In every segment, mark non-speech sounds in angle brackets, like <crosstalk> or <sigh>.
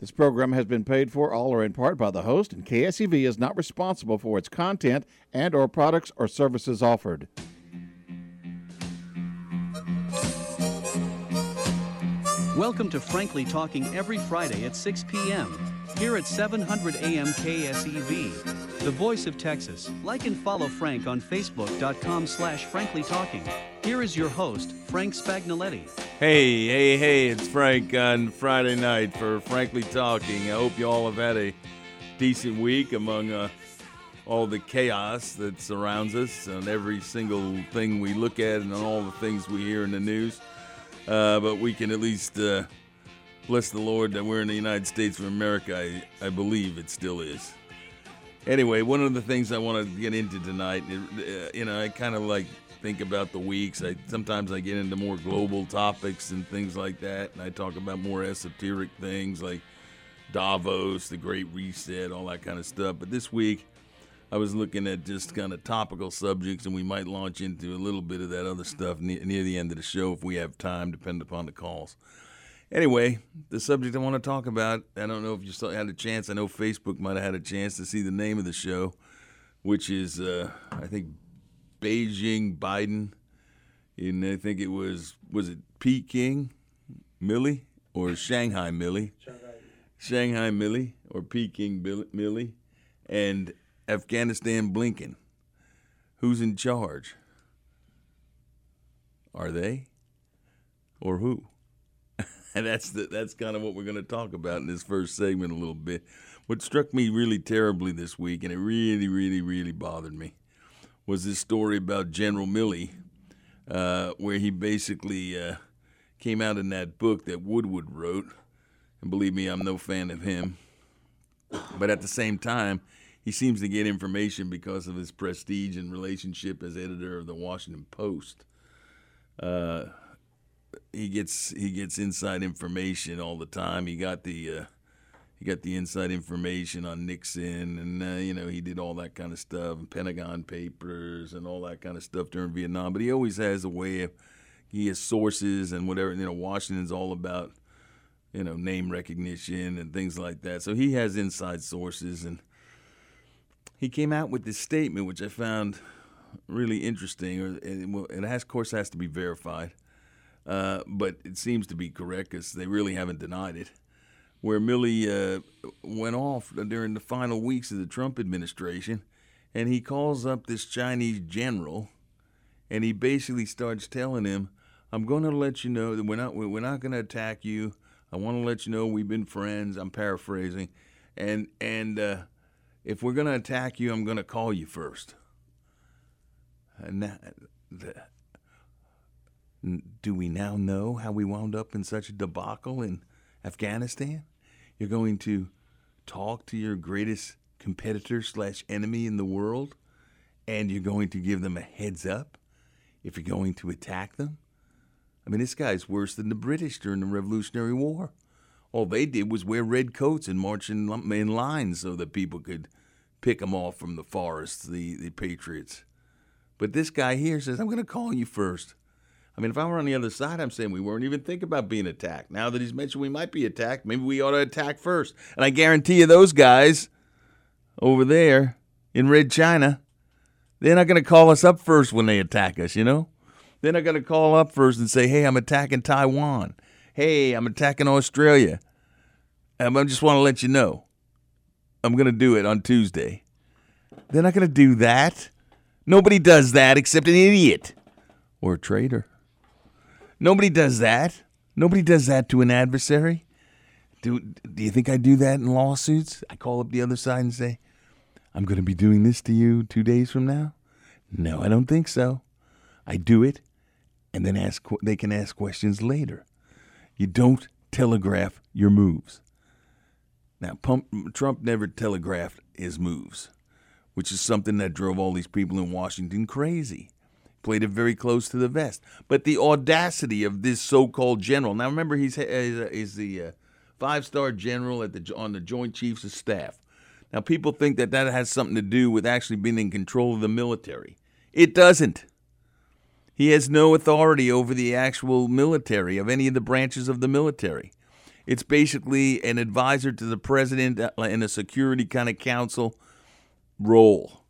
This program has been paid for all or in part by the host, and KSEV is not responsible for its content and or products or services offered. Welcome to Frankly Talking every Friday at 6 p.m. here at 700 AM KSEV, the voice of Texas. Like and follow Frank on Facebook.com slash Frankly Talking. Here is your host, Frank Spagnoletti. Hey, hey, hey, it's Frank on Friday night for Frankly Talking. I hope you all have had a decent week among uh, all the chaos that surrounds us and every single thing we look at and all the things we hear in the news. Uh, but we can at least uh, bless the Lord that we're in the United States of America. I, I believe it still is. Anyway, one of the things I want to get into tonight, uh, you know, I kind of like think about the weeks. I sometimes I get into more global topics and things like that, and I talk about more esoteric things like Davos, the Great Reset, all that kind of stuff. But this week, I was looking at just kind of topical subjects, and we might launch into a little bit of that other stuff near, near the end of the show if we have time, depending upon the calls. Anyway, the subject I want to talk about, I don't know if you still had a chance. I know Facebook might have had a chance to see the name of the show, which is, uh, I think, Beijing Biden. And I think it was, was it Peking Milley or Shanghai Milley? Shanghai, Shanghai Milley or Peking Milley. And Afghanistan Blinken. Who's in charge? Are they? Or who? And <laughs> that's the, that's kind of what we're going to talk about in this first segment a little bit. What struck me really terribly this week, and it really, really, really bothered me, was this story about General Milley, uh, where he basically uh, came out in that book that Woodward wrote. And believe me, I'm no fan of him. But at the same time, he seems to get information because of his prestige and relationship as editor of the Washington Post. Uh, he gets he gets inside information all the time. He got the uh, he got the inside information on Nixon, and uh, you know he did all that kind of stuff, and Pentagon Papers, and all that kind of stuff during Vietnam. But he always has a way of he has sources and whatever. You know, Washington's all about you know name recognition and things like that. So he has inside sources and he came out with this statement, which I found really interesting. It has, of course, has to be verified, uh, but it seems to be correct because they really haven't denied it. Where Milley uh, went off during the final weeks of the Trump administration, and he calls up this Chinese general, and he basically starts telling him, "I'm going to let you know that we're not we're not going to attack you. I want to let you know we've been friends." I'm paraphrasing, and and uh, if we're going to attack you, I'm going to call you first. And that, the, do we now know how we wound up in such a debacle in Afghanistan? You're going to talk to your greatest competitor slash enemy in the world, and you're going to give them a heads up if you're going to attack them. I mean, this guy's worse than the British during the Revolutionary War. All they did was wear red coats and march in, in lines so that people could pick them off from the forests, the, the Patriots. But this guy here says, I'm going to call you first. I mean, if I were on the other side, I'm saying we weren't even thinking about being attacked. Now that he's mentioned we might be attacked, maybe we ought to attack first. And I guarantee you, those guys over there in Red China, they're not going to call us up first when they attack us, you know? They're not going to call up first and say, hey, I'm attacking Taiwan hey, I'm attacking Australia. Um, I just want to let you know. I'm going to do it on Tuesday. They're not going to do that. Nobody does that except an idiot or a traitor. Nobody does that. Nobody does that to an adversary. Do, do you think I do that in lawsuits? I call up the other side and say, I'm going to be doing this to you two days from now? No, I don't think so. I do it, and then ask. They can ask questions later. You don't telegraph your moves. Now, Trump never telegraphed his moves, which is something that drove all these people in Washington crazy. Played it very close to the vest. But the audacity of this so-called general. Now, remember, he's he's the uh, five-star general at the on the Joint Chiefs of Staff. Now, people think that that has something to do with actually being in control of the military. It doesn't. He has no authority over the actual military, of any of the branches of the military. It's basically an advisor to the president uh, in a security kind of council role.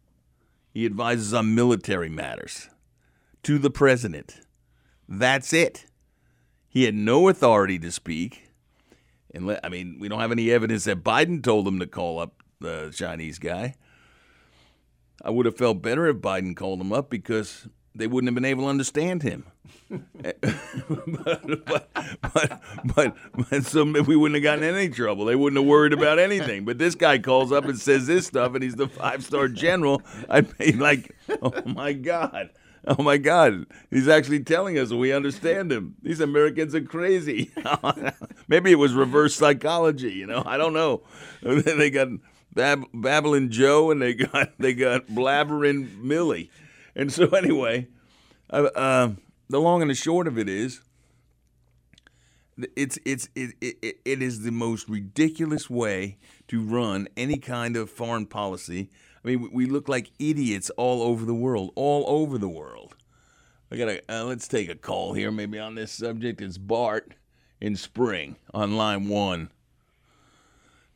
He advises on military matters to the president. That's it. He had no authority to speak. And I mean, we don't have any evidence that Biden told him to call up the Chinese guy. I would have felt better if Biden called him up because they wouldn't have been able to understand him. <laughs> but, but, but, but, but we wouldn't have gotten any trouble. They wouldn't have worried about anything. But this guy calls up and says this stuff, and he's the five star general. I'd be like, oh my God. <laughs> Oh my God, he's actually telling us we understand him. These Americans are crazy. <laughs> Maybe it was reverse psychology, you know. I don't know. <laughs> they got Bab- babbling Joe and they got they got blabbering Milley, and so anyway, uh, uh, the long and the short of it is, it's it's it, it, it is the most ridiculous way to run any kind of foreign policy I mean, we look like idiots all over the world, all over the world. I gotta uh, let's take a call here, maybe on this subject. It's Bart in Spring on line one.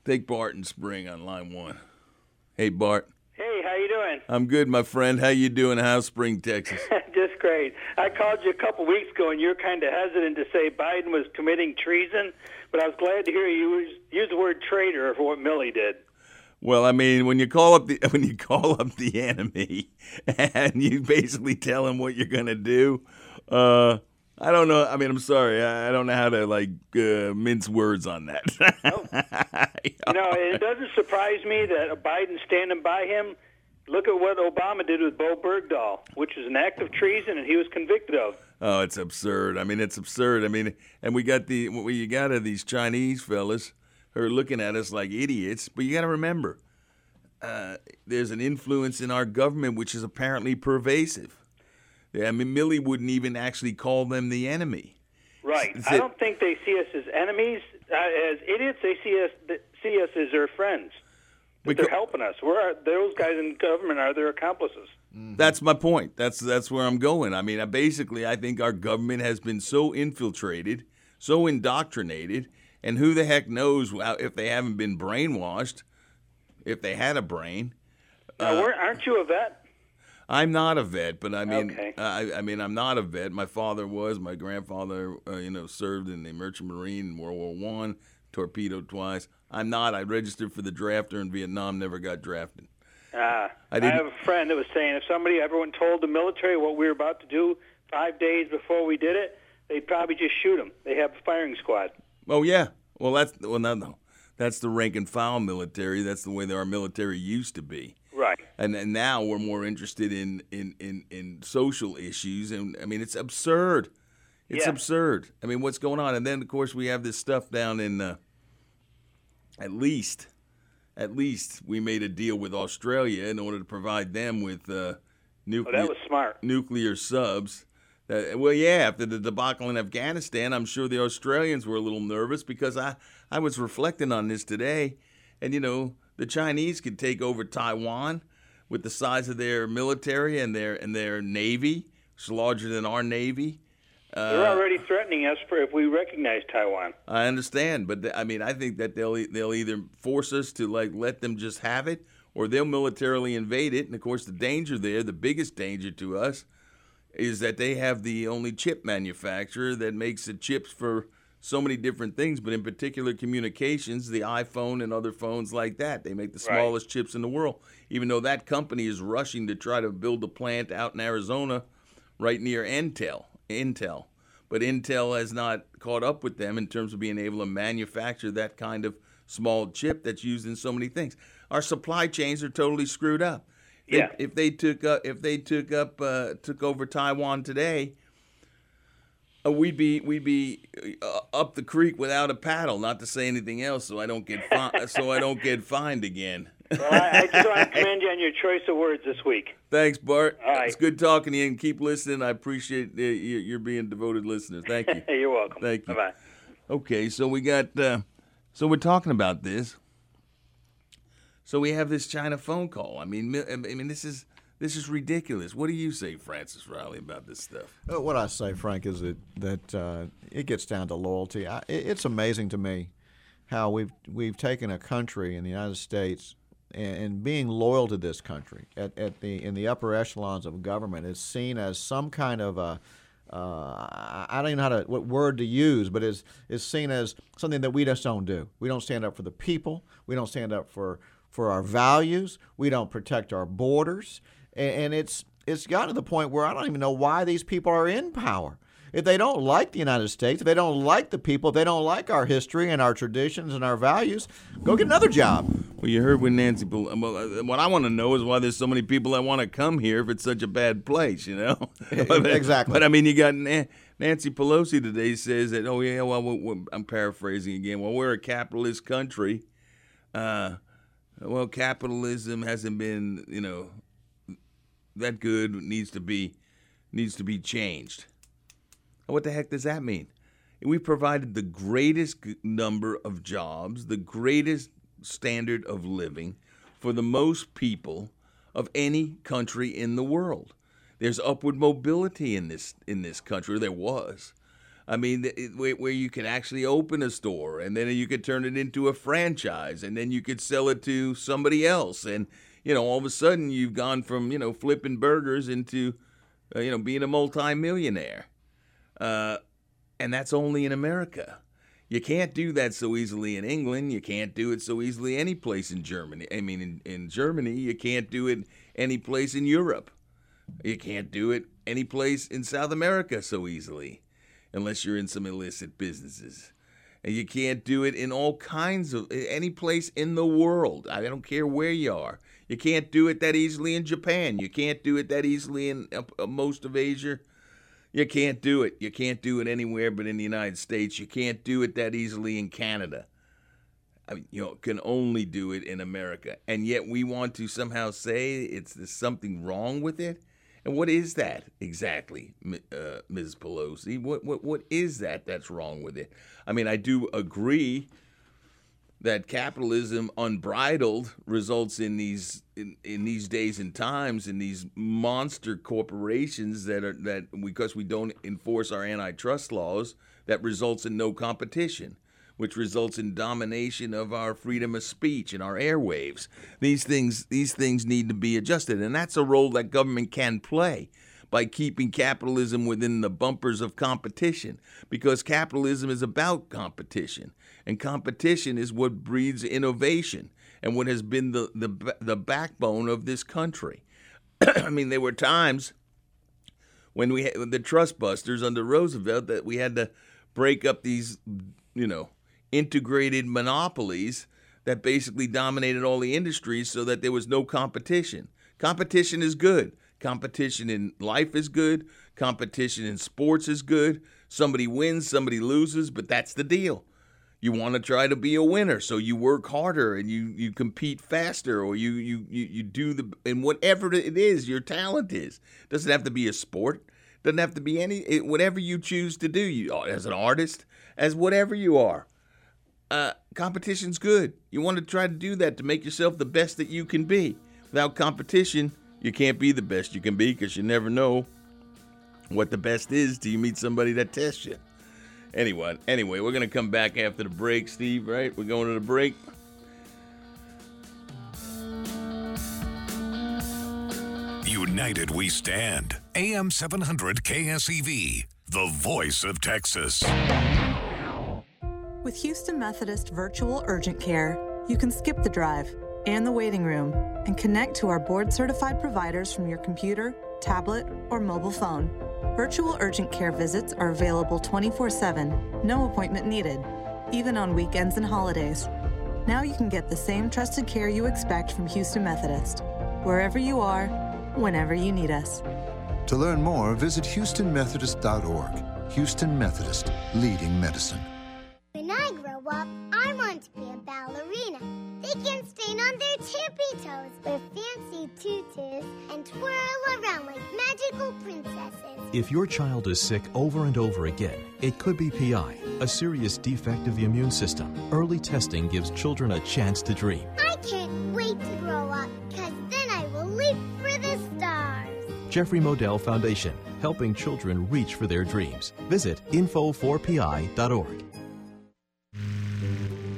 Take Bart in Spring on line one. Hey, Bart. Hey, how you doing? I'm good, my friend. How you doing? How's Spring, Texas? <laughs> Just great. I called you a couple weeks ago, and you're kind of hesitant to say Biden was committing treason, but I was glad to hear you use the word traitor for what Milley did. Well, I mean, when you call up the <laughs> when you call up the enemy and you basically tell him what you're gonna do, uh, I don't know. I mean, I'm sorry, I don't know how to like uh, mince words on that. no. <laughs> You know, it doesn't surprise me that Biden standing by him. Look at what Obama did with Bowe Bergdahl, which is an act of treason, and he was convicted of. Oh, it's absurd. I mean, it's absurd. I mean, and we got the we you got these Chinese fellas are looking at us like idiots. But you got to remember, uh, there's an influence in our government which is apparently pervasive. I mean, Milley wouldn't even actually call them the enemy. Right. I don't think they see us as enemies, uh, as idiots. They see us see us as their friends. Because, they're helping us. We're those guys in government are their accomplices. Mm-hmm. That's my point. That's that's where I'm going. I mean, basically, I think our government has been so infiltrated, so indoctrinated, and who the heck knows if they haven't been brainwashed, if they had a brain. Now, uh, aren't you a vet? I'm not a vet, but I mean, okay. I, I, mean, I'm not a vet. My father was. My grandfather, uh, you know, served in the Merchant Marine in World War One, torpedoed twice. I'm not. I registered for the drafter in Vietnam, never got drafted. Ah, I, I have a friend that was saying if somebody everyone told the military what we were about to do five days before we did it, they'd probably just shoot them. They have a firing squad. Oh yeah. Well, that's well no, no. That's the rank and file military. That's the way that our military used to be. Right. And, and now we're more interested in, in, in, in social issues. And I mean, it's absurd. It's yeah. absurd. I mean, what's going on? And then, of course, we have this stuff down in, uh, at least, at least we made a deal with Australia in order to provide them with uh, nuclear, oh, that was smart. nuclear subs. Uh, well, yeah, after the debacle in Afghanistan, I'm sure the Australians were a little nervous because I, I was reflecting on this today. And, you know, the Chinese could take over Taiwan with the size of their military and their and their navy, it's larger than our navy. Uh, They're already threatening us for if we recognize Taiwan. I understand, but th- I mean, I think that they'll they'll either force us to like let them just have it, or they'll militarily invade it. And of course, the danger there, the biggest danger to us, is that they have the only chip manufacturer that makes the chips for so many different things, but in particular communications, the iPhone and other phones like that. They make the smallest right. chips in the world, even though that company is rushing to try to build a plant out in Arizona right near Intel. Intel. But Intel has not caught up with them in terms of being able to manufacture that kind of small chip that's used in so many things. Our supply chains are totally screwed up. Yeah. If they took up, if they took up, uh, took over Taiwan today, uh, we'd be we'd be uh, up the creek without a paddle. Not to say anything else, so I don't get fi- <laughs> so I don't get fined again. well, I, I commend you on your choice of words this week. Thanks, Bart. All right. It's good talking to you, and keep listening. I appreciate uh, your being devoted listener. Thank you. <laughs> You're welcome. Thank you. Bye bye. Okay, so we got uh, so we're talking about this. So we have this China phone call. I mean, I mean, this is This is ridiculous. What do you say, Francis Riley, about this stuff? Uh, what I say, Frank, is that that uh, it gets down to loyalty. I, it's amazing to me how we've we've taken a country in the United States and, and, being loyal to this country at, at the in the upper echelons of government is seen as some kind of a uh, I don't even know how to what word to use, but is is seen as something that we just don't do. We don't stand up for the people. We don't stand up for for our values. We don't protect our borders, and, and it's it's gotten to the point where I don't even know why these people are in power if they don't like the United States, if they don't like the people, if they don't like our history and our traditions and our values, go get another job. Well, you heard with Nancy. Well, uh, what I want to know is why there's so many people that want to come here if it's such a bad place, you know? <laughs> exactly. But I mean, you got Nancy Pelosi today says that, oh, yeah, well, I'm paraphrasing again. Well, we're a capitalist country. Uh, well, capitalism hasn't been, you know, that good. Needs to be needs to be changed. What the heck does that mean? We provided the greatest number of jobs, the greatest standard of living for the most people of any country in the world. There's upward mobility in this in this country. There was. I mean, where you could actually open a store and then you could turn it into a franchise and then you could sell it to somebody else. And, you know, all of a sudden you've gone from, you know, flipping burgers into, uh, you know, being a multimillionaire. Uh, and that's only in America. You can't do that so easily in England. You can't do it so easily any place in Germany. I mean, in, in Germany, you can't do it any place in Europe. You can't do it any place in South America so easily, unless you're in some illicit businesses. And you can't do it in all kinds of any place in the world. I don't care where you are. You can't do it that easily in Japan. You can't do it that easily in uh, most of Asia you can't do it. You can't do it anywhere but in the United States. You can't do it that easily in Canada. I mean, you know, can only do it in America. And yet we want to somehow say it's there's something wrong with it. And what is that exactly, uh, Ms. Pelosi? What, what what is that that's wrong with it? I mean, I do agree that capitalism unbridled results in these in, in these days and times in these monster corporations that are that because we don't enforce our antitrust laws that results in no competition which results in domination of our freedom of speech and our airwaves these things these things need to be adjusted and that's a role that government can play by keeping capitalism within the bumpers of competition because capitalism is about competition and competition is what breeds innovation and what has been the, the, the backbone of this country. <clears throat> I mean, there were times when we had the trust busters under Roosevelt that we had to break up these, you know, integrated monopolies that basically dominated all the industries so that there was no competition. Competition is good. Competition in life is good. Competition in sports is good. Somebody wins, somebody loses, but that's the deal you want to try to be a winner so you work harder and you you compete faster or you you you, you do the and whatever it is your talent is doesn't have to be a sport doesn't have to be any whatever you choose to do you as an artist as whatever you are uh, competition's good you want to try to do that to make yourself the best that you can be without competition you can't be the best you can be because you never know what the best is till you meet somebody that tests you Anyway, anyway, we're gonna come back after the break, Steve. Right? We're going to the break. United we stand. AM 700 KSEV, the voice of Texas. With Houston Methodist Virtual Urgent Care, you can skip the drive and the waiting room and connect to our board certified providers from your computer, tablet, or mobile phone. Virtual urgent care visits are available 24 7, no appointment needed, even on weekends and holidays. Now you can get the same trusted care you expect from Houston Methodist, wherever you are, whenever you need us. To learn more, visit HoustonMethodist.org. Houston Methodist, leading medicine. Grow up, I want to be a ballerina. They can stand on their tippy toes with fancy tutus and twirl around like magical princesses. If your child is sick over and over again, it could be PI, a serious defect of the immune system. Early testing gives children a chance to dream. I can't wait to grow up, because then I will leap for the stars. Jeffrey Modell Foundation, helping children reach for their dreams. Visit info4pi.org.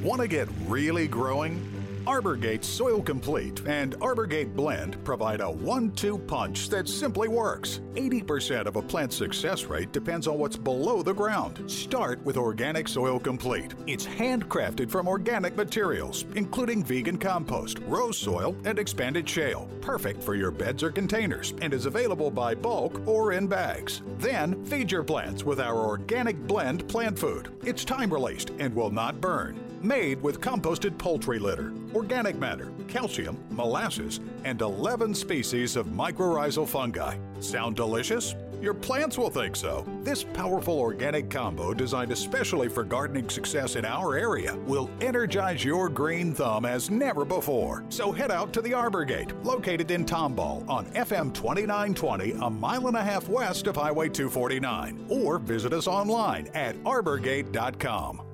Want to get really growing? Arborgate Soil Complete and Arborgate Blend provide a one two punch that simply works. 80% of a plant's success rate depends on what's below the ground. Start with Organic Soil Complete. It's handcrafted from organic materials, including vegan compost, rose soil, and expanded shale. Perfect for your beds or containers and is available by bulk or in bags. Then feed your plants with our Organic Blend plant food. It's time released and will not burn made with composted poultry litter, organic matter, calcium, molasses, and 11 species of mycorrhizal fungi. Sound delicious? Your plants will think so. This powerful organic combo, designed especially for gardening success in our area, will energize your green thumb as never before. So head out to the Arborgate, located in Tomball on FM 2920, a mile and a half west of Highway 249, or visit us online at arborgate.com.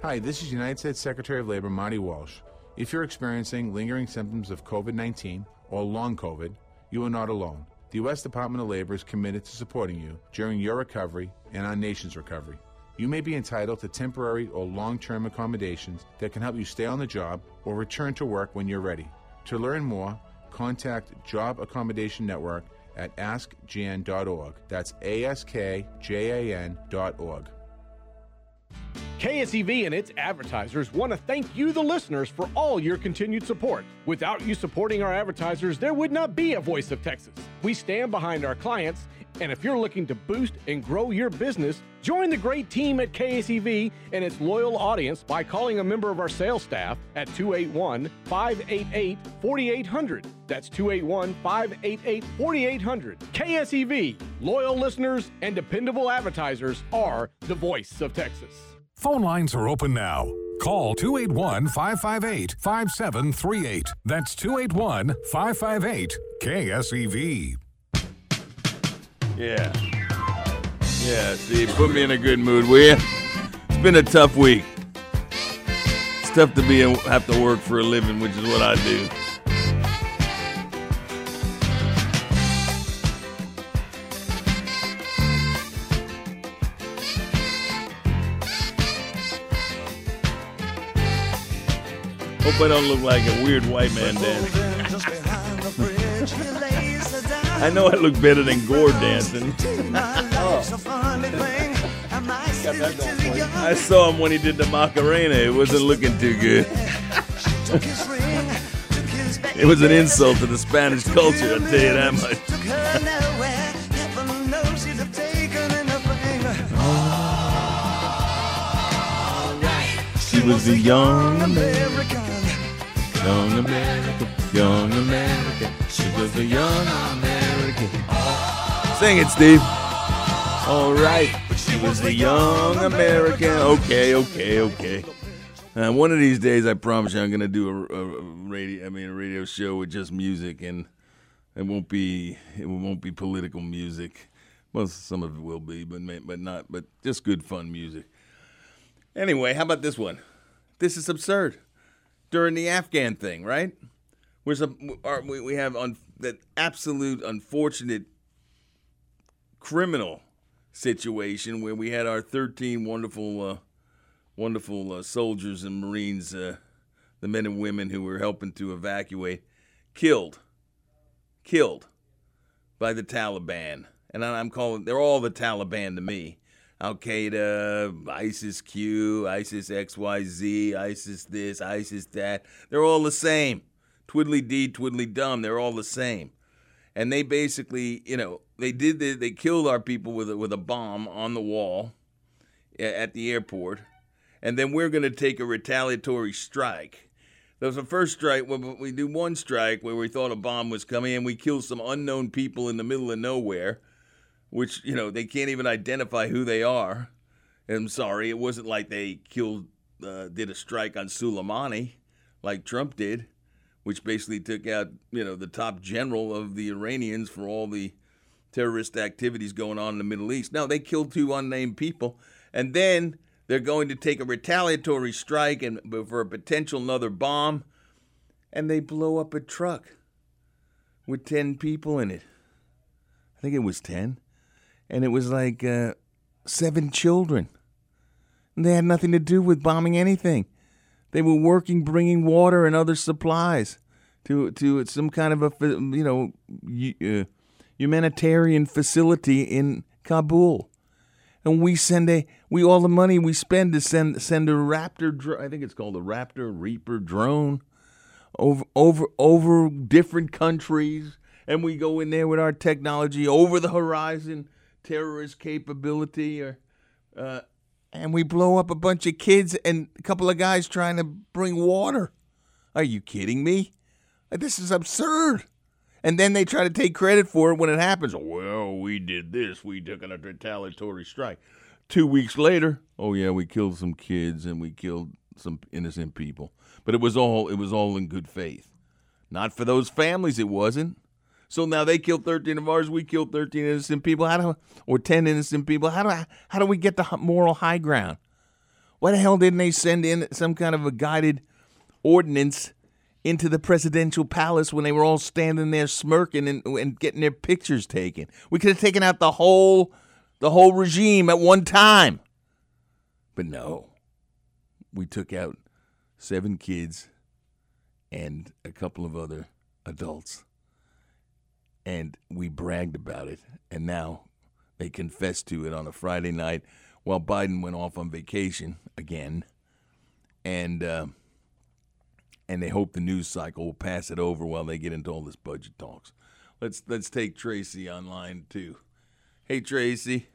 Hi, this is United States Secretary of Labor Marty Walsh. If you're experiencing lingering symptoms of COVID 19 or long COVID, you are not alone. The U.S. Department of Labor is committed to supporting you during your recovery and our nation's recovery. You may be entitled to temporary or long term accommodations that can help you stay on the job or return to work when you're ready. To learn more, contact Job Accommodation Network at askjan.org. That's A S K J A N.org. KSEV and its advertisers want to thank you, the listeners, for all your continued support. Without you supporting our advertisers, there would not be a Voice of Texas. We stand behind our clients, and if you're looking to boost and grow your business, join the great team at KSEV and its loyal audience by calling a member of our sales staff at 281 588 4800. That's 281 588 4800. KSEV, loyal listeners and dependable advertisers are the voice of Texas. Phone lines are open now. Call 281 558 5738. That's 281 558 KSEV. Yeah. Yeah, see, put me in a good mood, will you? It's been a tough week. It's tough to be and have to work for a living, which is what I do. Hope I don't look like a weird white man dancing. I know I look better than Gore dancing. Oh. I saw him when he did the Macarena. It wasn't looking too good. it was an insult to the Spanish culture, I'll tell you that much. She was a young American. Young American, young American. She was a young American. Sing it, Steve. All right. She was a young American. Okay, okay, okay. Uh, one of these days, I promise you, I'm to do a, a, radio. I mean, a radio show with just music, and it won't be it won't be political music. Well, some of it will be, but but not. But just good fun music. Anyway, how about this one? This is absurd during the Afghan thing, right? We're we, we have un, that absolute unfortunate criminal situation where we had our 13 wonderful, uh, wonderful uh, soldiers and Marines, uh, the men and women who were helping to evacuate, killed, killed by the Taliban. And I'm calling, they're all the Taliban to me. Al Qaeda, ISIS Q, ISIS XYZ, ISIS this, ISIS that. They're all the same. Twiddly dee, twiddly dum. They're all the same. And they basically, you know, they did the, they killed our people with a, with a bomb on the wall at the airport, and then we're going to take a retaliatory strike. There was a first strike where we do one strike where we thought a bomb was coming, and we killed some unknown people in the middle of nowhere which you know they can't even identify who they are. I'm sorry, it wasn't like they killed, uh, did a strike on Soleimani like Trump did, which basically took out you know the top general of the Iranians for all the terrorist activities going on in the Middle East. No, they killed two unnamed people, and then they're going to take a retaliatory strike and for a potential another bomb, and they blow up a truck with ten people in it. I think it was 10. And it was like uh, seven children. And they had nothing to do with bombing anything. They were working, bringing water and other supplies to to some kind of a you know uh, humanitarian facility in Kabul. And we send a we all the money we spend to send send a Raptor I think it's called a Raptor Reaper drone over over over different countries and we go in there with our technology over the horizon terrorist capability or uh, and we blow up a bunch of kids and a couple of guys trying to bring water. Are you kidding me? This is absurd. And then they try to take credit for it when it happens. Well, we did this. We took a retaliatory strike. Two weeks later, oh yeah, we killed some kids and we killed some innocent people. But it was all it was all in good faith. Not for those families it wasn't. So now they killed 13 of ours, we killed 13 innocent people. How do or 10 innocent people? How do how do we get the moral high ground? Why the hell didn't they send in some kind of a guided ordinance into the presidential palace when they were all standing there smirking and, and getting their pictures taken? We could have taken out the whole the whole regime at one time. But no. We took out seven kids and a couple of other adults and we bragged about it. And now they confessed to it on a Friday night while Biden went off on vacation again. And uh, and they hope the news cycle will pass it over while they get into all this budget talks. Let's let's take Tracy online too. Hey Tracy.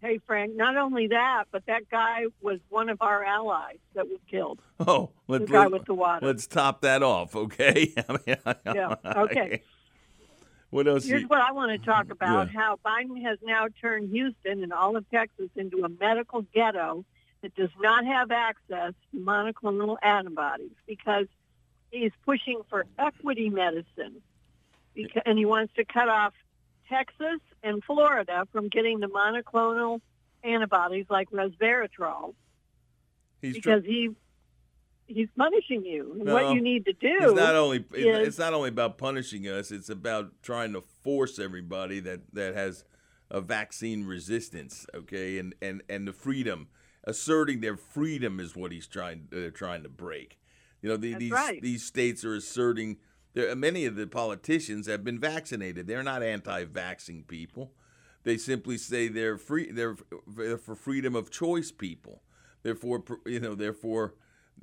Hey Frank. Not only that, but that guy was one of our allies that was killed. Oh, let, the guy let, with the water. Let's top that off, okay? <laughs> yeah. Okay. What else? Here's you... what I want to talk about: yeah. how Biden has now turned Houston and all of Texas into a medical ghetto that does not have access to monoclonal antibodies because he's pushing for equity medicine, because, and he wants to cut off Texas and Florida from getting the monoclonal antibodies like resveratrol he's because tr- he he's punishing you. And no, what you need to do it's not only is, it's not only about punishing us. It's about trying to force everybody that that has a vaccine resistance, okay, and and and the freedom, asserting their freedom is what he's trying they're trying to break. You know, the, these right. these states are asserting. Many of the politicians have been vaccinated. They're not anti-vaxxing people. They simply say they're free. They're, they're for freedom of choice people. Therefore, you know, therefore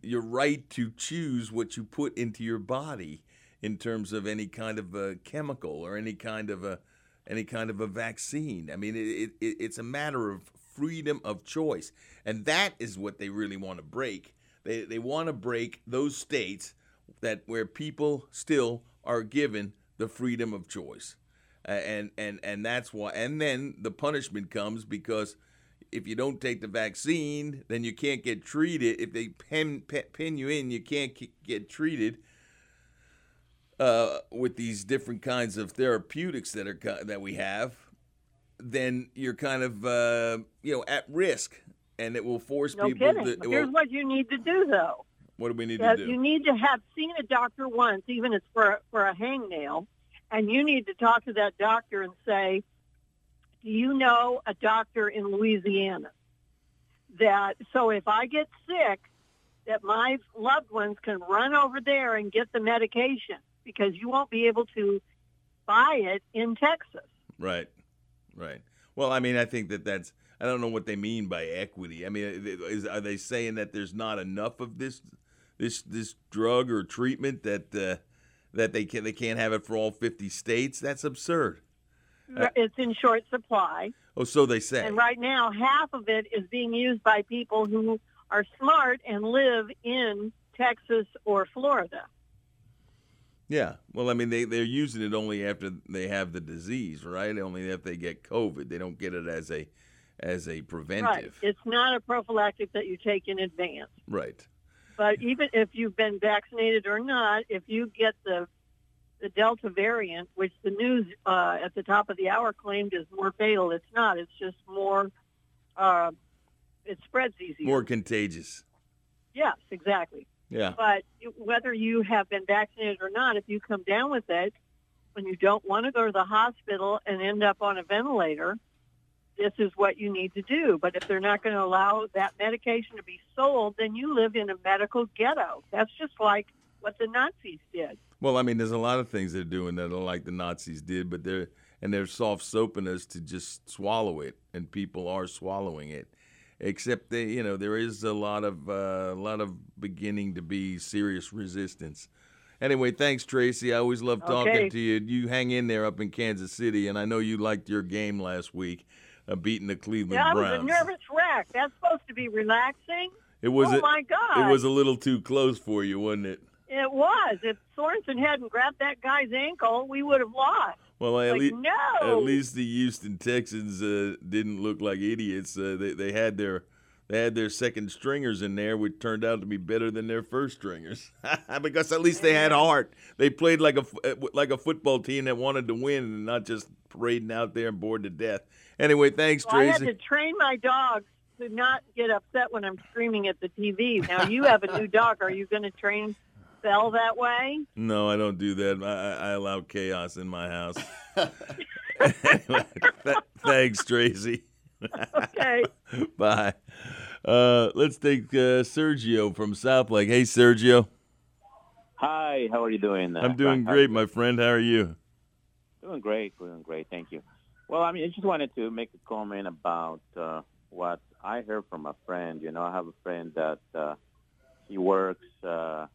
your right to choose what you put into your body in terms of any kind of a chemical or any kind of a any kind of a vaccine. I mean, it, it, it's a matter of freedom of choice, and that is what they really want to break. They they want to break those states that where people still are given the freedom of choice, and and and that's why. And then the punishment comes because if you don't take the vaccine, then you can't get treated. If they pin, pin you in, you can't get treated uh, with these different kinds of therapeutics that are that we have. Then you're kind of uh, you know at risk, and it will force no people. Kidding. To, Here's will, what you need to do, though. What do we need that to do? You need to have seen a doctor once, even if it's for for a hangnail, and you need to talk to that doctor and say, do you know a doctor in Louisiana that so if I get sick, that my loved ones can run over there and get the medication because you won't be able to buy it in Texas. Right, right. Well, I mean, I think that that's. I don't know what they mean by equity. I mean, is, are they saying that there's not enough of this, this, this drug or treatment that uh, that they can they can't have it for all 50 states? That's absurd. It's in short supply. Oh, so they say. And right now, half of it is being used by people who are smart and live in Texas or Florida. Yeah. Well, I mean, they, they're using it only after they have the disease, right? Only if they get COVID. They don't get it as a as a preventive. Right. It's not a prophylactic that you take in advance. Right. But even if you've been vaccinated or not, if you get the the Delta variant, which the news uh, at the top of the hour claimed is more fatal. It's not. It's just more. Uh, it spreads easier. More contagious. Yes, exactly. Yeah. But whether you have been vaccinated or not, if you come down with it, when you don't want to go to the hospital and end up on a ventilator, this is what you need to do. But if they're not going to allow that medication to be sold, then you live in a medical ghetto. That's just like what the Nazis did. Well, I mean, there's a lot of things they're doing that are like the Nazis did, but they're and they're soft soaping us to just swallow it, and people are swallowing it. Except they, you know, there is a lot of uh, a lot of beginning to be serious resistance. Anyway, thanks, Tracy. I always love talking Okay. to you. You hang in there up in Kansas City, and I know you liked your game last week, uh, beating the Cleveland Yeah, I was a nervous wreck. That's supposed to be relaxing. It was Oh a, my God! It was a little too close for you, wasn't it? It was. If Sorensen hadn't grabbed that guy's ankle, we would have lost. Well, at, Like, least no. at least the Houston Texans uh, didn't look like idiots. Uh, they they had their they had their second stringers in there, which turned out to be better than their first stringers <laughs> because at least they had heart. They played like a uh, like a football team that wanted to win and not just parading out there and bored to death. Anyway, thanks, Well, I had Tracy. to train my dogs to not get upset when I'm screaming at the TV. Now you have a new dog. Are you going to train Belle that way? No, I don't do that. I, I I allow chaos in my house. <laughs> anyway, th- thanks, Tracy. Okay. <laughs> Bye. Uh, let's take uh, Sergio from South Lake. Hey, Sergio. Hi, how are you doing? uh, I'm doing great, my friend. How are you? Doing great, doing great. Thank you. Well, I mean, I just wanted to make a comment about uh, what I heard from a friend. You know, I have a friend that uh, he works uh,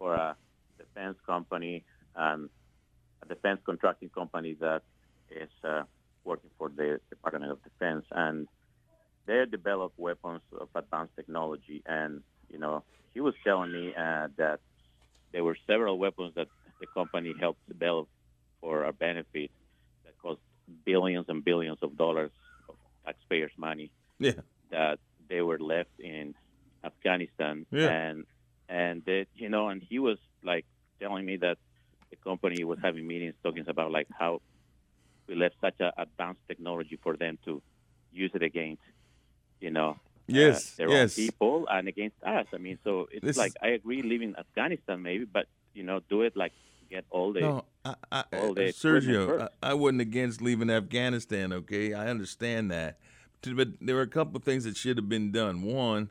for a defense company, um, a defense contracting company that is uh, working for the Department of Defense, and they develop weapons of advanced technology. And you know, he was telling me uh, that there were several weapons that the company helped develop for our benefit that cost billions and billions of dollars of taxpayers' money Yeah. that they were left in Afghanistan. Yeah. And and that you know, and he was like telling me that the company was having meetings talking about like how we left such a advanced technology for them to use it against, you know, Yes, uh, their yes. own people and against us. I mean, so it's This like I agree leaving Afghanistan maybe, but you know, do it like get all the No, I, I, all the Sergio. I, I wasn't against leaving Afghanistan. Okay, I understand that, but there were a couple of things that should have been done. One,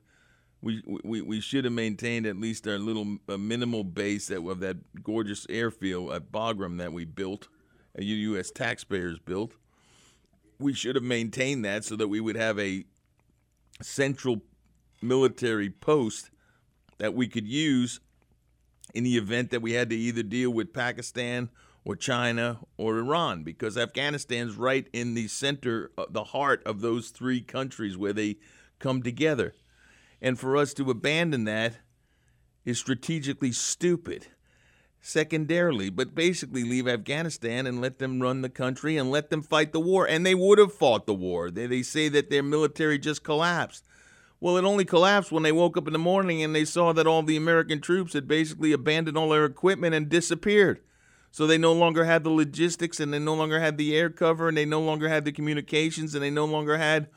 we we, we should have maintained at least our little minimal base that of that gorgeous airfield at Bagram that we built, uh, U.S. taxpayers built. We should have maintained that so that we would have a central military post that we could use in the event that we had to either deal with Pakistan or China or Iran, because Afghanistan's right in the center, uh, the heart of those three countries where they come together. And for us to abandon that is strategically stupid. Secondarily, but basically leave Afghanistan and let them run the country and let them fight the war. And they would have fought the war. They, they say that their military just collapsed. Well, it only collapsed when they woke up in the morning and they saw that all the American troops had basically abandoned all their equipment and disappeared. So they no longer had the logistics and they no longer had the air cover and they no longer had the communications and they no longer had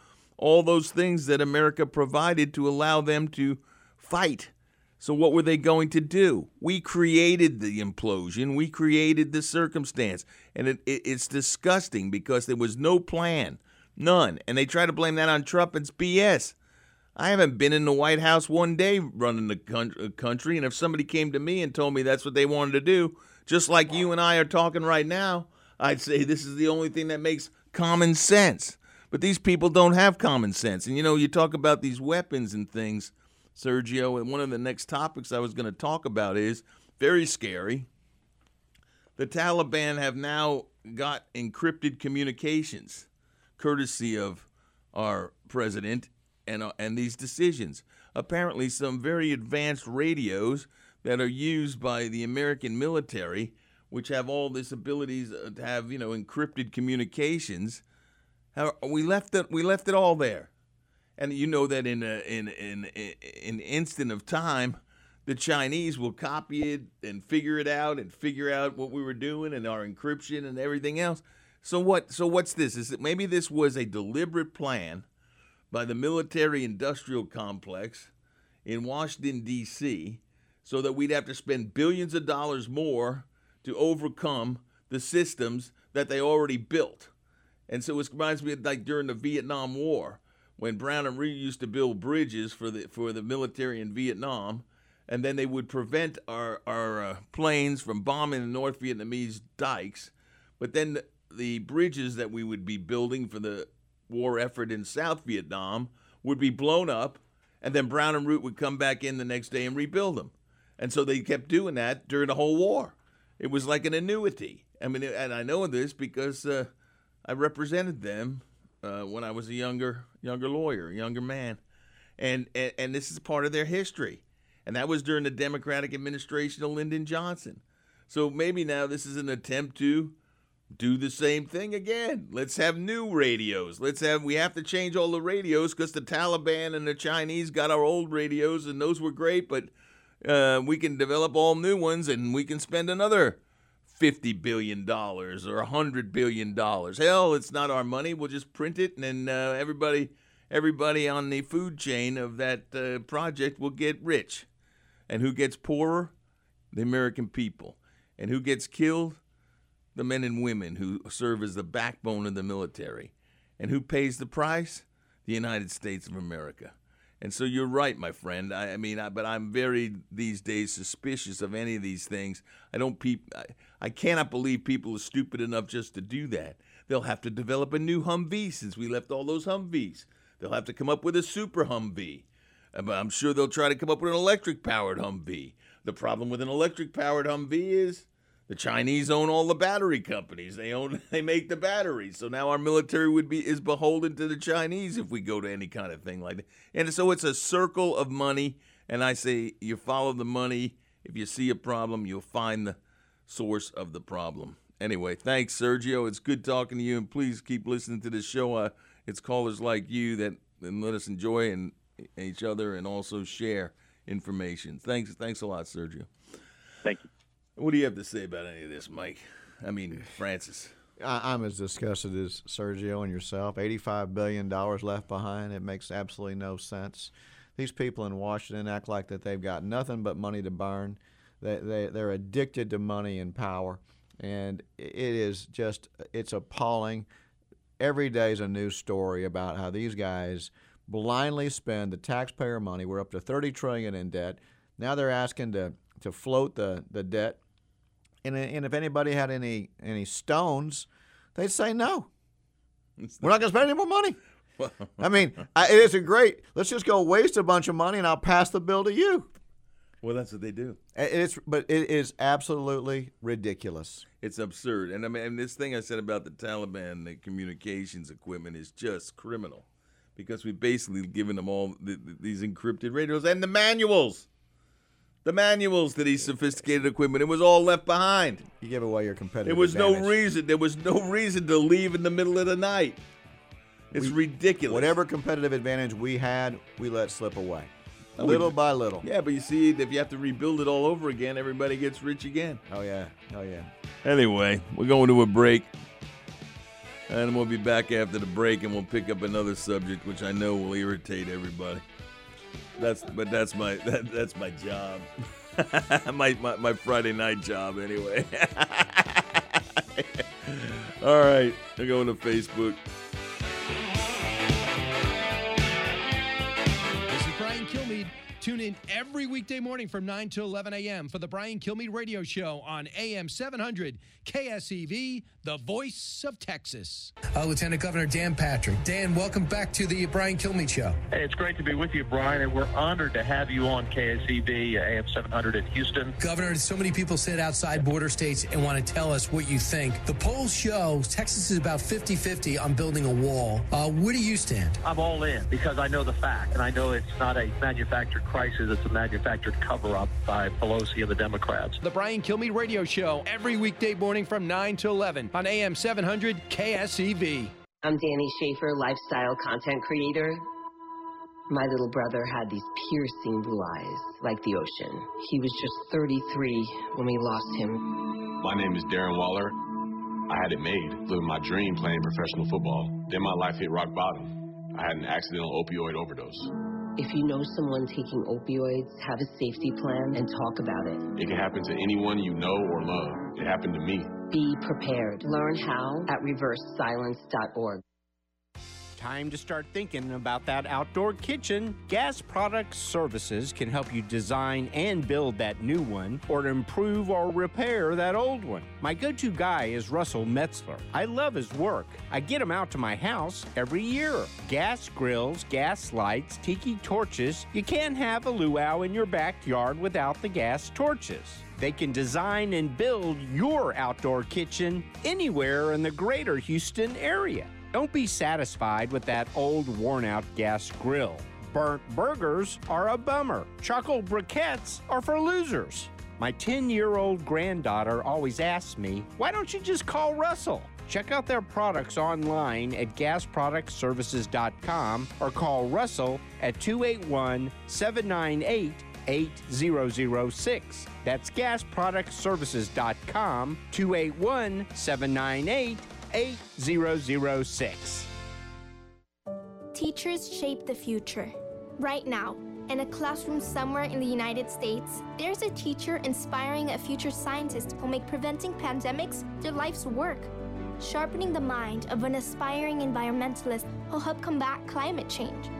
all those things that America provided to allow them to fight. So what were they going to do? We created the implosion. We created the circumstance. And it, it, it's disgusting because there was no plan. None. And they try to blame that on Trump. It's BS. I haven't been in the White House one day running the uh, country, and if somebody came to me and told me that's what they wanted to do, just like you and I are talking right now, I'd say this is the only thing that makes common sense. But these people don't have common sense. And you know, you talk about these weapons and things, Sergio, and one of the next topics I was going to talk about is very scary. The Taliban have now got encrypted communications, courtesy of our president and uh, and these decisions. Apparently, some very advanced radios that are used by the American military, which have all these abilities uh, to have you know encrypted communications. We left it. We left it all there, and you know that in a, in in an instant of time, the Chinese will copy it and figure it out and figure out what we were doing and our encryption and everything else. So what? So what's this? Is it maybe this was a deliberate plan by the military industrial complex in Washington, D.C., so that we'd have to spend billions of dollars more to overcome the systems that they already built. And so it reminds me of like during the Vietnam War when Brown and Root used to build bridges for the for the military in Vietnam, and then they would prevent our our uh, planes from bombing the North Vietnamese dikes. But then the, the bridges that we would be building for the war effort in South Vietnam would be blown up, and then Brown and Root would come back in the next day and rebuild them. And so they kept doing that during the whole war. It was like an annuity. I mean, and I know this because uh, I represented them uh, when I was a younger younger lawyer, younger man, and, and and this is part of their history, and that was during the Democratic administration of Lyndon Johnson. So maybe now this is an attempt to do the same thing again. Let's have new radios. Let's have we have to change all the radios because the Taliban and the Chinese got our old radios and those were great, but uh, we can develop all new ones and we can spend another fifty billion dollars or a hundred billion dollars. Hell, it's not our money. We'll just print it, and then uh, everybody, everybody on the food chain of that uh, project will get rich. And who gets poorer? The American people. And who gets killed? The men and women who serve as the backbone of the military. And who pays the price? The United States of America. And so you're right, my friend. I, I mean, I, but I'm very these days suspicious of any of these things. I don't peep. I, I cannot believe people are stupid enough just to do that. They'll have to develop a new Humvee since we left all those Humvees. They'll have to come up with a super Humvee. I'm sure they'll try to come up with an electric powered Humvee. The problem with an electric powered Humvee is the Chinese own all the battery companies. They own <laughs> they make the batteries. So now our military would be is beholden to the Chinese if we go to any kind of thing like that. And so it's a circle of money. And I say you follow the money. If you see a problem, you'll find the source of the problem. Anyway, thanks, Sergio. It's good talking to you, and please keep listening to this show. Uh, it's callers like you that and let us enjoy and each other and also share information. Thanks, thanks a lot, Sergio. Thank you. What do you have to say about any of this, Mike? I mean, Francis. I, am as disgusted as Sergio and yourself. $85 billion left behind. It makes absolutely no sense. These people in Washington act like that they've got nothing but money to burn. They, they, they're addicted to money and power. And it is just, it's appalling. Every day is a news story about how these guys blindly spend the taxpayer money. We're up to 30 trillion in debt. Now they're asking to, to float the, the debt and, uh, and if anybody had any any stones, they'd say no. We're not going to spend any more money. <laughs> I mean, I, it isn't great. Let's just go waste a bunch of money, and I'll pass the bill to you. Well, that's what they do. It's but it is absolutely ridiculous. It's absurd, and I mean, this thing I said about the Taliban, the communications equipment, is just criminal, because we've basically given them all the, the, these encrypted radios and the manuals the manuals to these sophisticated equipment. It was all left behind. You give away your competitive. Advantage. There was advantage. no reason. There was no reason to leave in the middle of the night. It's we, ridiculous. Whatever competitive advantage we had, we let slip away, oh, little we, by little. Yeah, but you see, if you have to rebuild it all over again, everybody gets rich again. Oh yeah, oh yeah. Anyway, we're going to a break. And we'll be back after the break and we'll pick up another subject which I know will irritate everybody. That's but that's my <laughs> that, that's my job. <laughs> my, my my Friday night job anyway. <laughs> All right, I'm going to Facebook. This is Brian Kilmeade. Tune in every weekday morning from 9 to 11 a.m. for the Brian Kilmeade Radio Show on AM 700 KSEV, the voice of Texas. Uh, Lieutenant Governor Dan Patrick. Dan, welcome back to the Brian Kilmeade Show. Hey, it's great to be with you, Brian, and we're honored to have you on KSEV, uh, AM 700 in Houston. Governor, so many people sit outside border states and want to tell us what you think. The polls show Texas is about 50 50 on building a wall. Uh, where do you stand? I'm all in because I know the fact, and I know it's not a manufactured crisis. It's a manufactured cover up by Pelosi and the Democrats. The Brian Kilmeade Radio Show, every weekday morning from 9 to 11 on AM 700 KSEV. I'm Danny Schaefer, lifestyle content creator. My little brother had these piercing blue eyes, like the ocean. He was just 33 when we lost him. My name is Darren Waller. I had it made, living my dream playing professional football. Then my life hit rock bottom. I had an accidental opioid overdose. If you know someone taking opioids, have a safety plan and talk about it. It can happen to anyone you know or love. It happened to me. Be prepared. Learn how at reversesilence.org. Time to start thinking about that outdoor kitchen. Gas Product Services can help you design and build that new one or improve or repair that old one. My go to guy is Russell Metzler. I love his work. I get him out to my house every year. Gas grills, gas lights, tiki torches. You can't have a luau in your backyard without the gas torches. They can design and build your outdoor kitchen anywhere in the greater Houston area. Don't be satisfied with that old worn out gas grill. Burnt burgers are a bummer. Chocolate briquettes are for losers. My 10 year old granddaughter always asks me, why don't you just call Russell? Check out their products online at gasproductservices.com or call Russell at 281 798 8006. That's gasproductservices.com 281 798 8006. Teachers shape the future. Right now, in a classroom somewhere in the United States, there's a teacher inspiring a future scientist who'll make preventing pandemics their life's work. Sharpening the mind of an aspiring environmentalist who'll help combat climate change.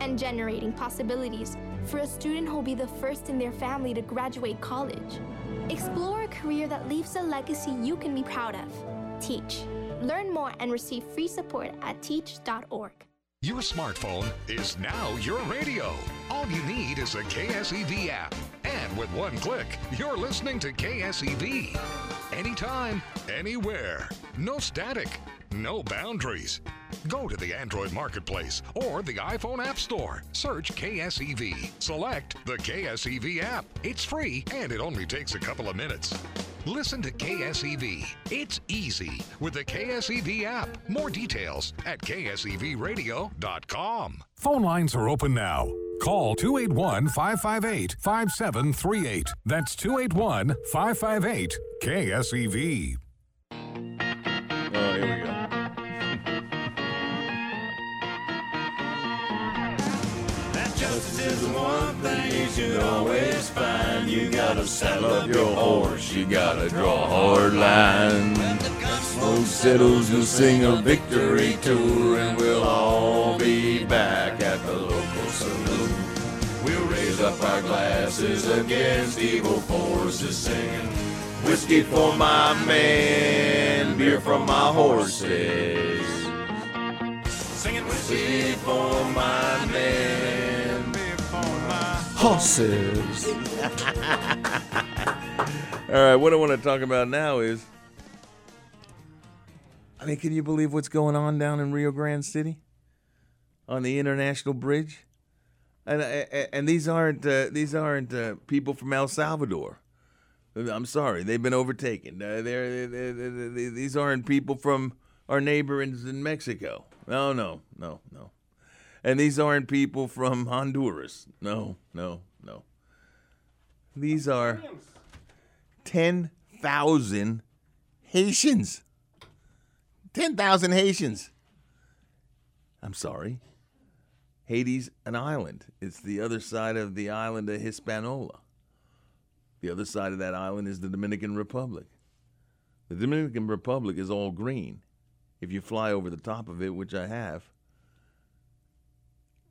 And generating possibilities for a student who'll be the first in their family to graduate college. Explore a career that leaves a legacy you can be proud of. Teach. Learn more and receive free support at teach.org. Your smartphone is now your radio. All you need is a KSEV app. And with one click, you're listening to KSEV. Anytime, anywhere. No static, no boundaries. Go to the Android Marketplace or the iPhone App Store. Search KSEV. Select the KSEV app. It's free and it only takes a couple of minutes. Listen to KSEV. It's easy with the KSEV app. More details at ksevradio.com. Phone lines are open now. Call 281 558 5738. That's 281 558 KSEV. Justice is the one thing you should always find. You gotta saddle up your horse, you gotta draw a hard line. Smoke settles, you'll sing a victory tour, and we'll all be back at the local saloon. We'll raise up our glasses against evil forces, singing whiskey for my men, beer for my horses. Singing whiskey for my men, Horses. <laughs> All right, what I want to talk about now is I mean, can you believe what's going on down in Rio Grande City on the International Bridge? And and, and these aren't uh, these aren't uh, people from El Salvador. I'm sorry, they've been overtaken. Uh, they're, they're, they're- these aren't people from our neighbors in Mexico. No, no, no, no. And these aren't people from Honduras. No, no, no. These are 10,000 Haitians. 10,000 Haitians. I'm sorry. Haiti's an island. It's the other side of the island of Hispaniola. The other side of that island is the Dominican Republic. The Dominican Republic is all green. If you fly over the top of it, which I have,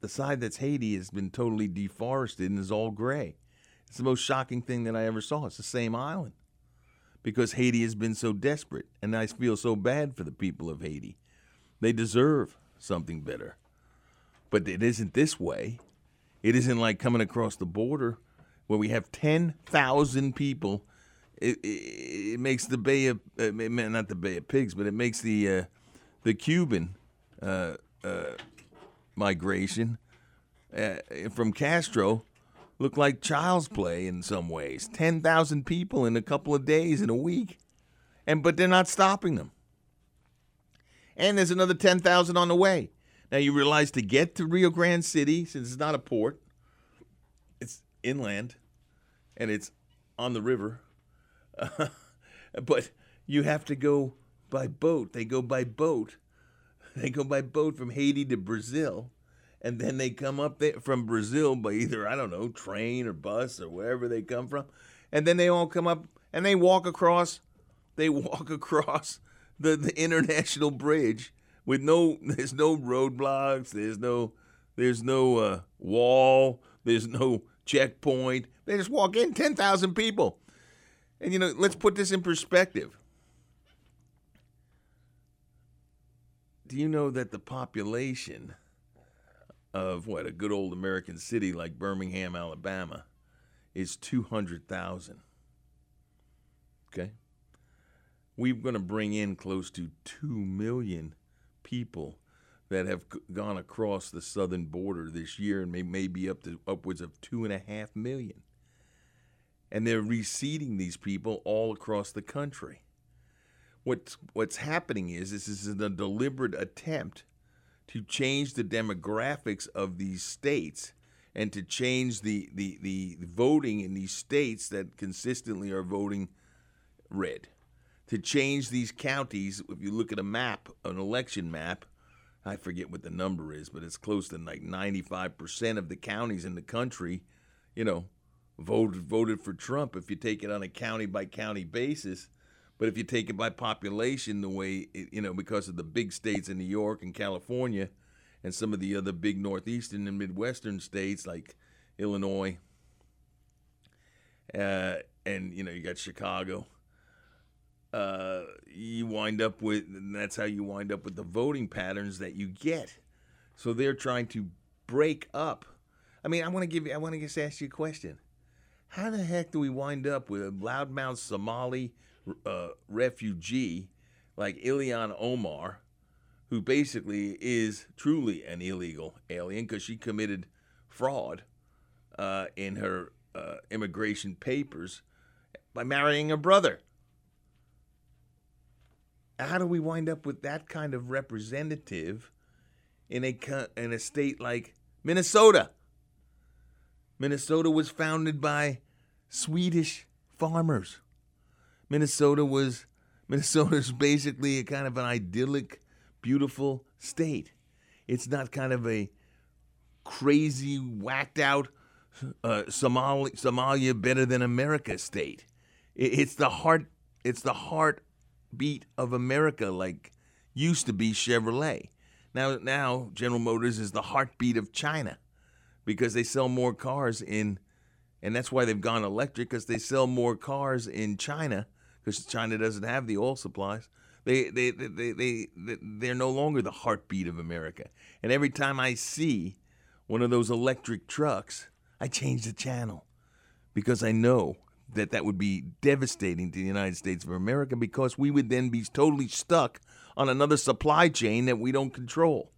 the side that's Haiti has been totally deforested and is all gray. It's the most shocking thing that I ever saw. It's the same island because Haiti has been so desperate, and I feel so bad for the people of Haiti. They deserve something better. But it isn't this way. It isn't like coming across the border where we have 10,000 people. It, it, it makes the Bay of, uh, not the Bay of Pigs, but it makes the, uh, the Cuban uh, uh, migration uh, from Castro looked like child's play in some ways. 10,000 people in a couple of days, in a week. And but they're not stopping them. And there's another 10,000 on the way. Now you realize to get to Rio Grande City, since it's not a port, it's inland and it's on the river. <laughs> but you have to go by boat. They go by boat. <laughs> They go by boat from Haiti to Brazil. and then they come up there from Brazil by either I don't know train or bus or wherever they come from, and then they all come up and they walk across, they <laughs> walk across the, the international bridge with no <laughs> there's no roadblocks, there's no there's no uh, wall, there's no checkpoint. They just walk in, ten thousand people, and you know let's put this in perspective. Do you know that the population of what a good old American city like Birmingham, Alabama, is 200,000. Okay? We're going to bring in close to 2 million people that have gone across the southern border this year and may, may be up to upwards of 2.5 million. And they're reseeding these people all across the country. What's, what's happening is this is a deliberate attempt to change the demographics of these states and to change the, the, the voting in these states that consistently are voting red. To change these counties, if you look at a map, an election map, I forget what the number is, but it's close to like 95% of the counties in the country, you know, voted voted for Trump if you take it on a county by county basis. But if you take it by population, the way, it, you know, because of the big states in New York and California and some of the other big northeastern and midwestern states like Illinois, uh, and, you know, you got Chicago, uh, you wind up with, and that's how you wind up with the voting patterns that you get. So they're trying to break up. I mean, I want to give you, I want to just ask you a question. How the heck do we wind up with a loudmouth Somali uh, refugee like Ilhan Omar, who basically is truly an illegal alien because she committed fraud uh, in her uh, immigration papers by marrying her brother? How do we wind up with that kind of representative in a in a state like Minnesota? Minnesota was founded by Swedish farmers. Minnesota was <laughs> Minnesota's basically a kind of an idyllic, beautiful state. It's not kind of a crazy, whacked out uh, Somali, Somalia better than America state. It, it's the heart. It's the heartbeat of America, like used to be Chevrolet. Now, now General Motors is the heartbeat of China because they sell more cars in, and that's why they've gone electric because they sell more cars in China because China doesn't have the oil supplies. They, they, they, they, they, they're no longer the heartbeat of America. And every time I see one of those electric trucks, I change the channel because I know that that would be devastating to the United States of America because we would then be totally stuck on another supply chain that we don't control.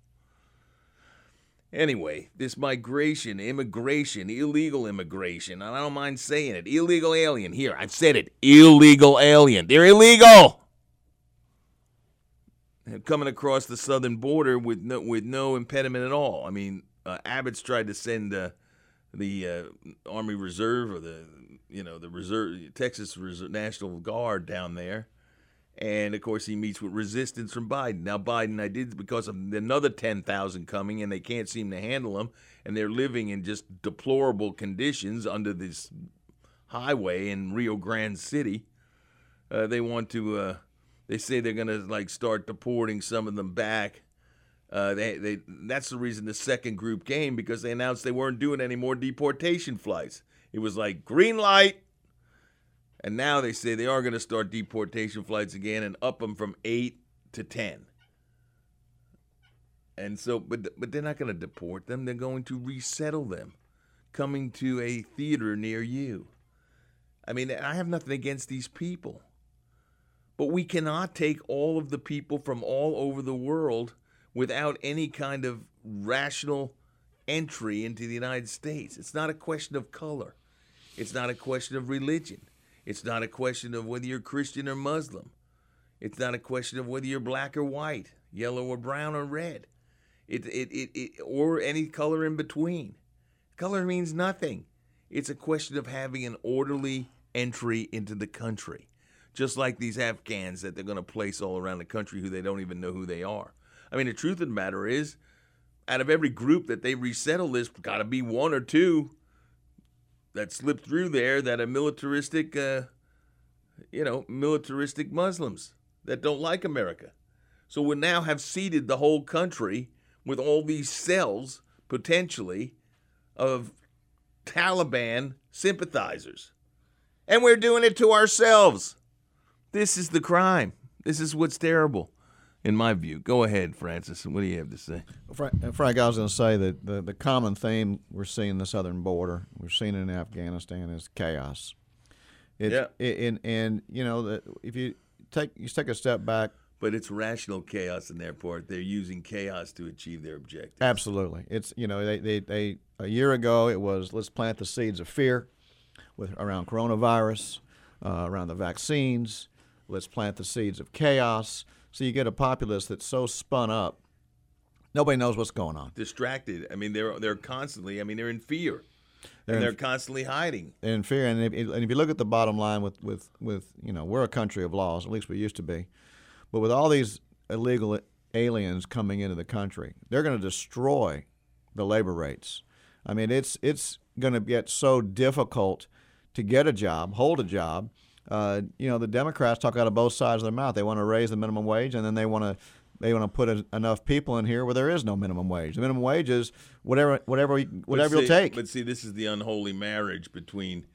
Anyway, this migration, immigration, illegal immigration, and I don't mind saying it, illegal alien. Here, I've said it, illegal alien. They're illegal. They're coming across the southern border with no, with no impediment at all. I mean, uh, Abbott's tried to send uh, the uh, Army Reserve or the you know the Reserve Texas Reserve, National Guard down there, and of course, he meets with resistance from Biden. Now, Biden, I did because of another 10,000 coming, and they can't seem to handle them, and they're living in just deplorable conditions under this highway in Rio Grande City. Uh, they want to, uh, they say they're going to like start deporting some of them back. Uh, they, they, that's the reason the second group came because they announced they weren't doing any more deportation flights. It was like green light, and now they say they are going to start deportation flights again and up them from eight to 10. And so, but, but they're not going to deport them. They're going to resettle them, coming to a theater near you. I mean, I have nothing against these people. But we cannot take all of the people from all over the world without any kind of rational entry into the United States. It's not a question of color, it's not a question of religion. It's not a question of whether you're Christian or Muslim. It's not a question of whether you're black or white, yellow or brown or red. It, it, it, it, or any color in between. Color means nothing. It's a question of having an orderly entry into the country. Just like these Afghans that they're going to place all around the country who they don't even know who they are. I mean, the truth of the matter is, out of every group that they resettle, there's got to be one or two that slipped through there that are militaristic, uh, you know, militaristic Muslims that don't like America. So we now have seeded the whole country with all these cells potentially of Taliban sympathizers. And we're doing it to ourselves. This is the crime. This is what's terrible, in my view. Go ahead, Francis. What do you have to say? Frank, Frank I was going to say that the, the common theme we're seeing in the southern border, we're seeing in Afghanistan, is chaos. It's, Yeah. it- and, and, you know, that if you take, you take a step back, But it's rational chaos in their part. They're using chaos to achieve their objective. Absolutely. It's you know they, they, they a year ago it was let's plant the seeds of fear with around coronavirus, uh, around the vaccines. Let's plant the seeds of chaos. So you get a populace that's so spun up, nobody knows what's going on. Distracted. I mean, they're they're constantly. I mean, they're in fear, They're and they're constantly hiding. They're in fear, and if, and if you look at the bottom line with, with, with you know we're a country of laws, at least we used to be, but with all these illegal aliens coming into the country, they're going to destroy the labor rates. I mean, it's it's going to get so difficult to get a job, hold a job. Uh, you know, the Democrats talk out of both sides of their mouth. They want to raise the minimum wage, and then they want to they want to put a, enough people in here where there is no minimum wage. The minimum wage is whatever whatever whatever But you'll take. But see, this is the unholy marriage between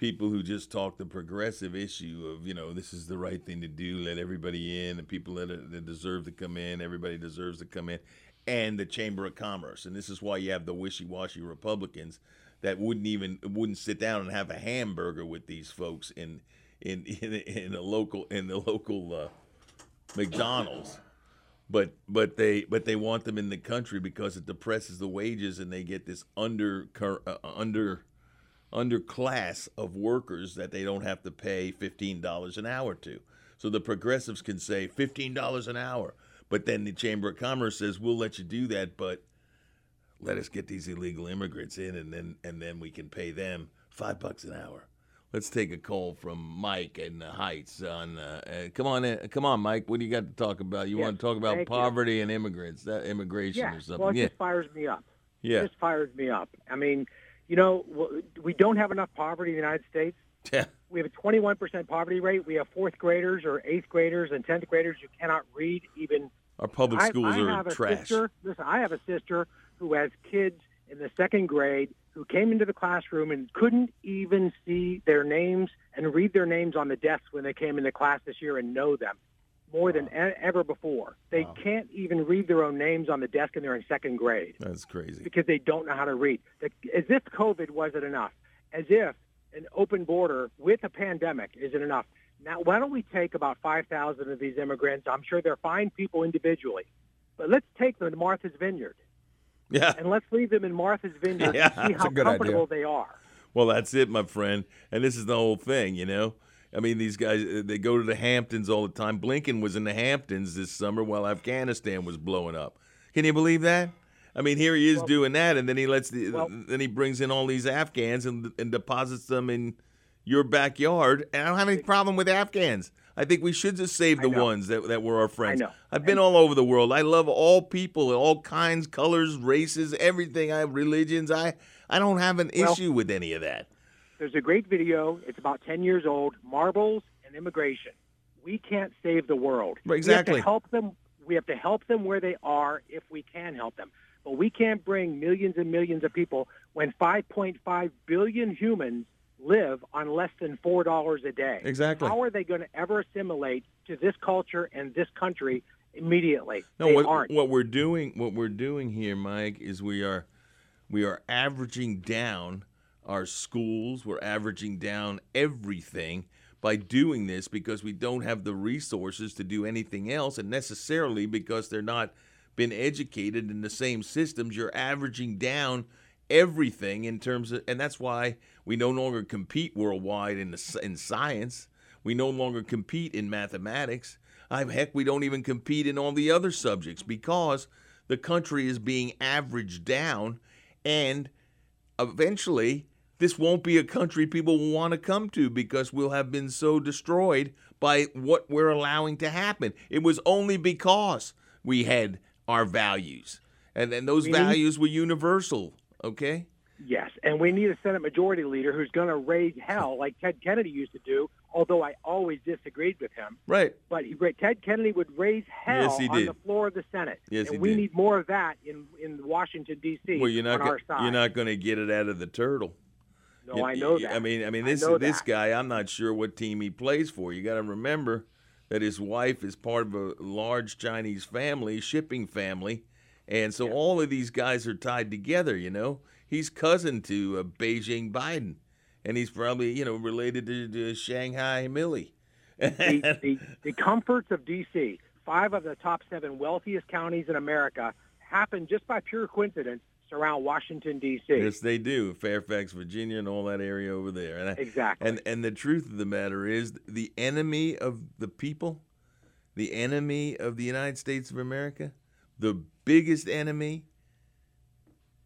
people who just talk the progressive issue of you know this is the right thing to do, let everybody in, and people that, are, that deserve to come in, everybody deserves to come in, and the Chamber of Commerce, and this is why you have the wishy-washy Republicans that wouldn't even wouldn't sit down and have a hamburger with these folks in in <laughs> in, in a local in the local uh, McDonald's but but they but they want them in the country because it depresses the wages and they get this under uh, under underclass of workers that they don't have to pay fifteen dollars an hour to. So the progressives can say fifteen dollars an hour, but then the Chamber of Commerce says we'll let you do that, but let us get these illegal immigrants in, and then and then we can pay them five bucks an hour. Let's take a call from Mike in the Heights. On uh, uh, come on, in, come on, Mike. What do you got to talk about? You Yes, want to talk about thank you. poverty and immigrants, that immigration yeah. or something? Well, it yeah, just fires me up. Yeah. It just fires me up. I mean, you know, we don't have enough poverty in the United States. <laughs> Yeah. We have a 21% poverty rate. We have fourth graders or eighth graders and 10th graders who cannot read even. Our public schools I are have a trash. Sister, listen, I have a sister who has kids in the second grade who came into the classroom and couldn't even see their names and read their names on the desks when they came into class this year and know them more than e- ever before. They can't even read their own names on the desk and they're in second grade That's crazy. because they don't know how to read. As if COVID wasn't enough, as if an open border with a pandemic isn't enough. Now, why don't we take about 5,000 of these immigrants? I'm sure they're fine people individually, but let's take them to Martha's Vineyard. Yeah. And let's leave them in Martha's Vineyard Yeah, and see how good idea. comfortable they are. Well, that's it, my friend. And this is the whole thing, you know. I mean, these guys uh, they go to the Hamptons all the time. Blinken was in the Hamptons this summer while Afghanistan was blowing up. Can you believe that? I mean, here he is doing that, and then he lets the then he brings in all these Afghans and and deposits them in your backyard. And I don't have any problem with Afghans. I think we should just save the ones that, that were our friends. I know. I've been all over the world. I love all people, all kinds, colors, races, everything. I have religions. I I don't have an Well- issue with any of that. There's a great video. It's about 10 years old. Marbles and immigration. We can't save the world. Right, We have to help them. We have to help them where they are if we can help them. But we can't bring millions and millions of people when 5.5 billion humans live on less than four dollars a day. Exactly. How are they going to ever assimilate to this culture and this country immediately? No, they what, aren't. what we're doing, what we're doing here, Mike, is we are we are averaging down our schools. We're averaging down everything by doing this because we don't have the resources to do anything else, and necessarily because they're not been educated in the same systems. You're averaging down everything in terms of, and that's why we no longer compete worldwide in the in science. We no longer compete in mathematics. I heck, we don't even compete in all the other subjects because the country is being averaged down, and eventually this won't be a country people will want to come to because we'll have been so destroyed by what we're allowing to happen. It was only because we had our values and and those need- values were universal. Okay. Yes, and we need a Senate Majority Leader who's going to raise hell like Ted Kennedy used to do. Although I always disagreed with him, Right. but he, Ted Kennedy would raise hell Yes, he on the floor of the Senate. Yes, and he we did. need more of that in in Washington D.C. Well, you're not on our go- side. you're not going to get it out of the turtle. No, You- I know you- that. I mean, I mean this know this guy. I'm not sure what team he plays for. You got to remember that his wife is part of a large Chinese family, shipping family, and so all of these guys are tied together. You know, he's cousin to uh, Beijing Biden, and he's probably you know related to, to Shanghai Milley. the, <laughs> the, the comforts of D.C., five of the top seven wealthiest counties in America, happen just by pure coincidence surround Washington, D.C. Yes, they do. Fairfax, Virginia, and all that area over there. And I, Exactly. And and the truth of the matter is, the enemy of the people, the enemy of the United States of America, the biggest enemy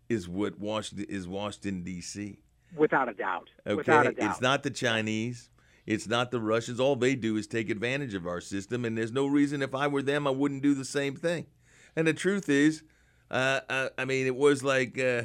is what Washington is Washington D.C. Without a doubt. Okay, Without a doubt. it's not the Chinese. It's not the Russians. All they do is take advantage of our system, and there's no reason if I were them, I wouldn't do the same thing. And the truth is, uh, I, I mean, it was like uh,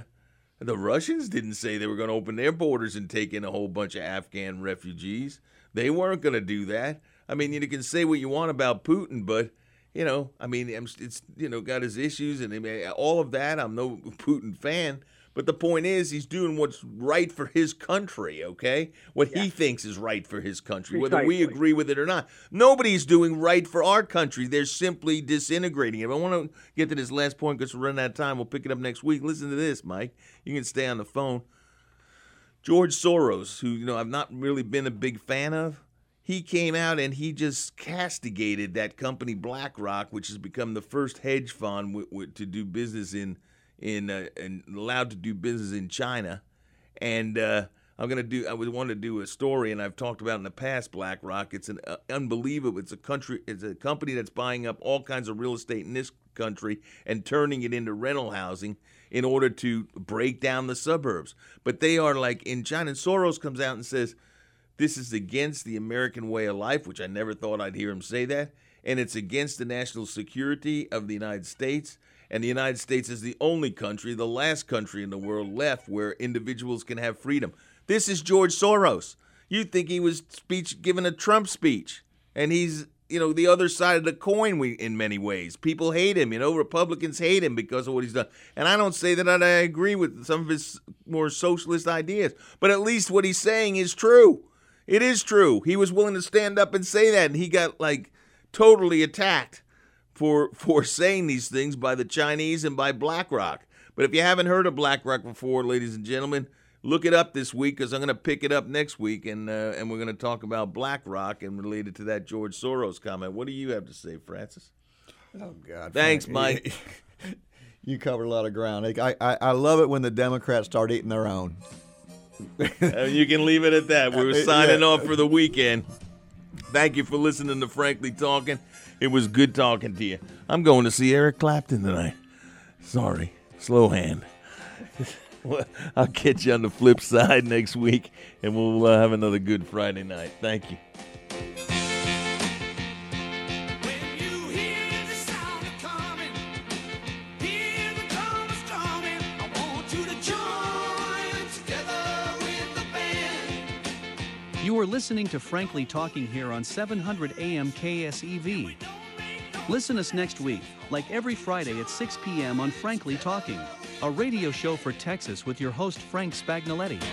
the Russians didn't say they were going to open their borders and take in a whole bunch of Afghan refugees. They weren't going to do that. I mean, you can say what you want about Putin, but you know, I mean, it's you know got his issues and all of that. I'm no <laughs> Putin fan, but the point is, he's doing what's right for his country. Okay, what he thinks is right for his country, whether we agree with it or not. Nobody's doing right for our country. They're simply disintegrating it. I want to get to this last point because we're running out of time. We'll pick it up next week. Listen to this, Mike. You can stay on the phone. George Soros, who you know I've not really been a big fan of, he came out and he just castigated that company BlackRock, which has become the first hedge fund w- w- to do business in in uh, and allowed to do business in China. And uh, I'm gonna do. I would want to do a story, and I've talked about in the past. BlackRock. It's an uh, unbelievable. It's a country. It's a company that's buying up all kinds of real estate in this country and turning it into rental housing in order to break down the suburbs. But they are like in China. And Soros comes out and says, this is against the American way of life, which I never thought I'd hear him say that. And it's against the national security of the United States. And the United States is the only country, the last country in the world left where individuals can have freedom. This is George Soros. You'd think he was speech giving a Trump speech. And he's, you know, the other side of the coin we, in many ways. People hate him, you know, Republicans hate him because of what he's done. And I don't say that I agree with some of his more socialist ideas, but at least what he's saying is true. It is true. He was willing to stand up and say that, and he got like totally attacked for for saying these things by the Chinese and by BlackRock. But if you haven't heard of BlackRock before, ladies and gentlemen, look it up this week because I'm going to pick it up next week, and uh, and we're going to talk about BlackRock and related to that George Soros comment. What do you have to say, Francis? Oh God! Thanks, Frank. <laughs> Mike. You covered a lot of ground. I, I, I love it when the Democrats start eating their own. Uh, you can leave it at that. We're Uh, signing yeah. off for the weekend. Thank you for listening to Frankly Talking. It was good talking to you. I'm going to see Eric Clapton tonight. Sorry, slow hand. <laughs> I'll catch you on the flip side next week, and we'll uh, have another good Friday night. Thank you. You are listening to Frankly Talking here on 700 AM KSEV. Listen us next week, like every Friday at 6 p.m. on Frankly Talking, a radio show for Texas with your host Frank Spagnoletti.